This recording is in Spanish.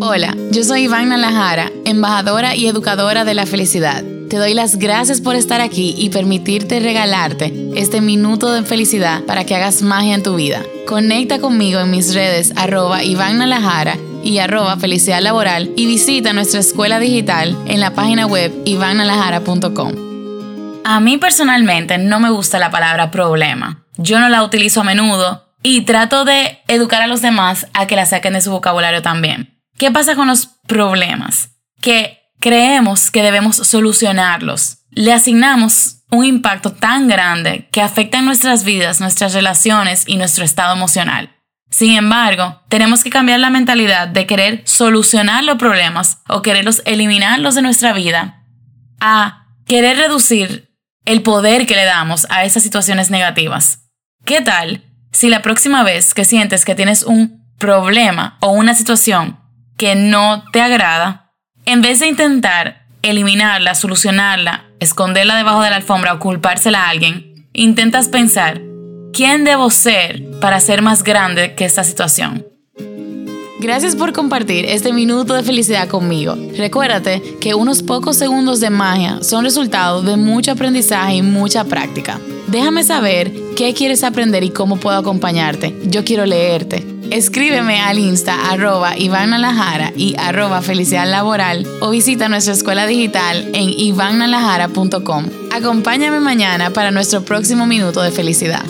Hola, yo soy Iván Nalajara, embajadora y educadora de la felicidad. Te doy las gracias por estar aquí y permitirte regalarte este minuto de felicidad para que hagas magia en tu vida. Conecta conmigo en mis redes arroba Iván y arroba felicidad laboral y visita nuestra escuela digital en la página web ivannalajara.com. A mí personalmente no me gusta la palabra problema. Yo no la utilizo a menudo y trato de educar a los demás a que la saquen de su vocabulario también. ¿Qué pasa con los problemas? Que creemos que debemos solucionarlos. Le asignamos un impacto tan grande que afecta en nuestras vidas, nuestras relaciones y nuestro estado emocional. Sin embargo, tenemos que cambiar la mentalidad de querer solucionar los problemas o quererlos eliminarlos de nuestra vida a querer reducir el poder que le damos a esas situaciones negativas. ¿Qué tal si la próxima vez que sientes que tienes un problema o una situación que no te agrada, en vez de intentar eliminarla, solucionarla, esconderla debajo de la alfombra o culpársela a alguien, intentas pensar, ¿quién debo ser para ser más grande que esta situación? Gracias por compartir este minuto de felicidad conmigo. Recuérdate que unos pocos segundos de magia son resultado de mucho aprendizaje y mucha práctica. Déjame saber qué quieres aprender y cómo puedo acompañarte. Yo quiero leerte. Escríbeme al insta arroba Iván y arroba felicidad laboral o visita nuestra escuela digital en ivannalajara.com. Acompáñame mañana para nuestro próximo minuto de felicidad.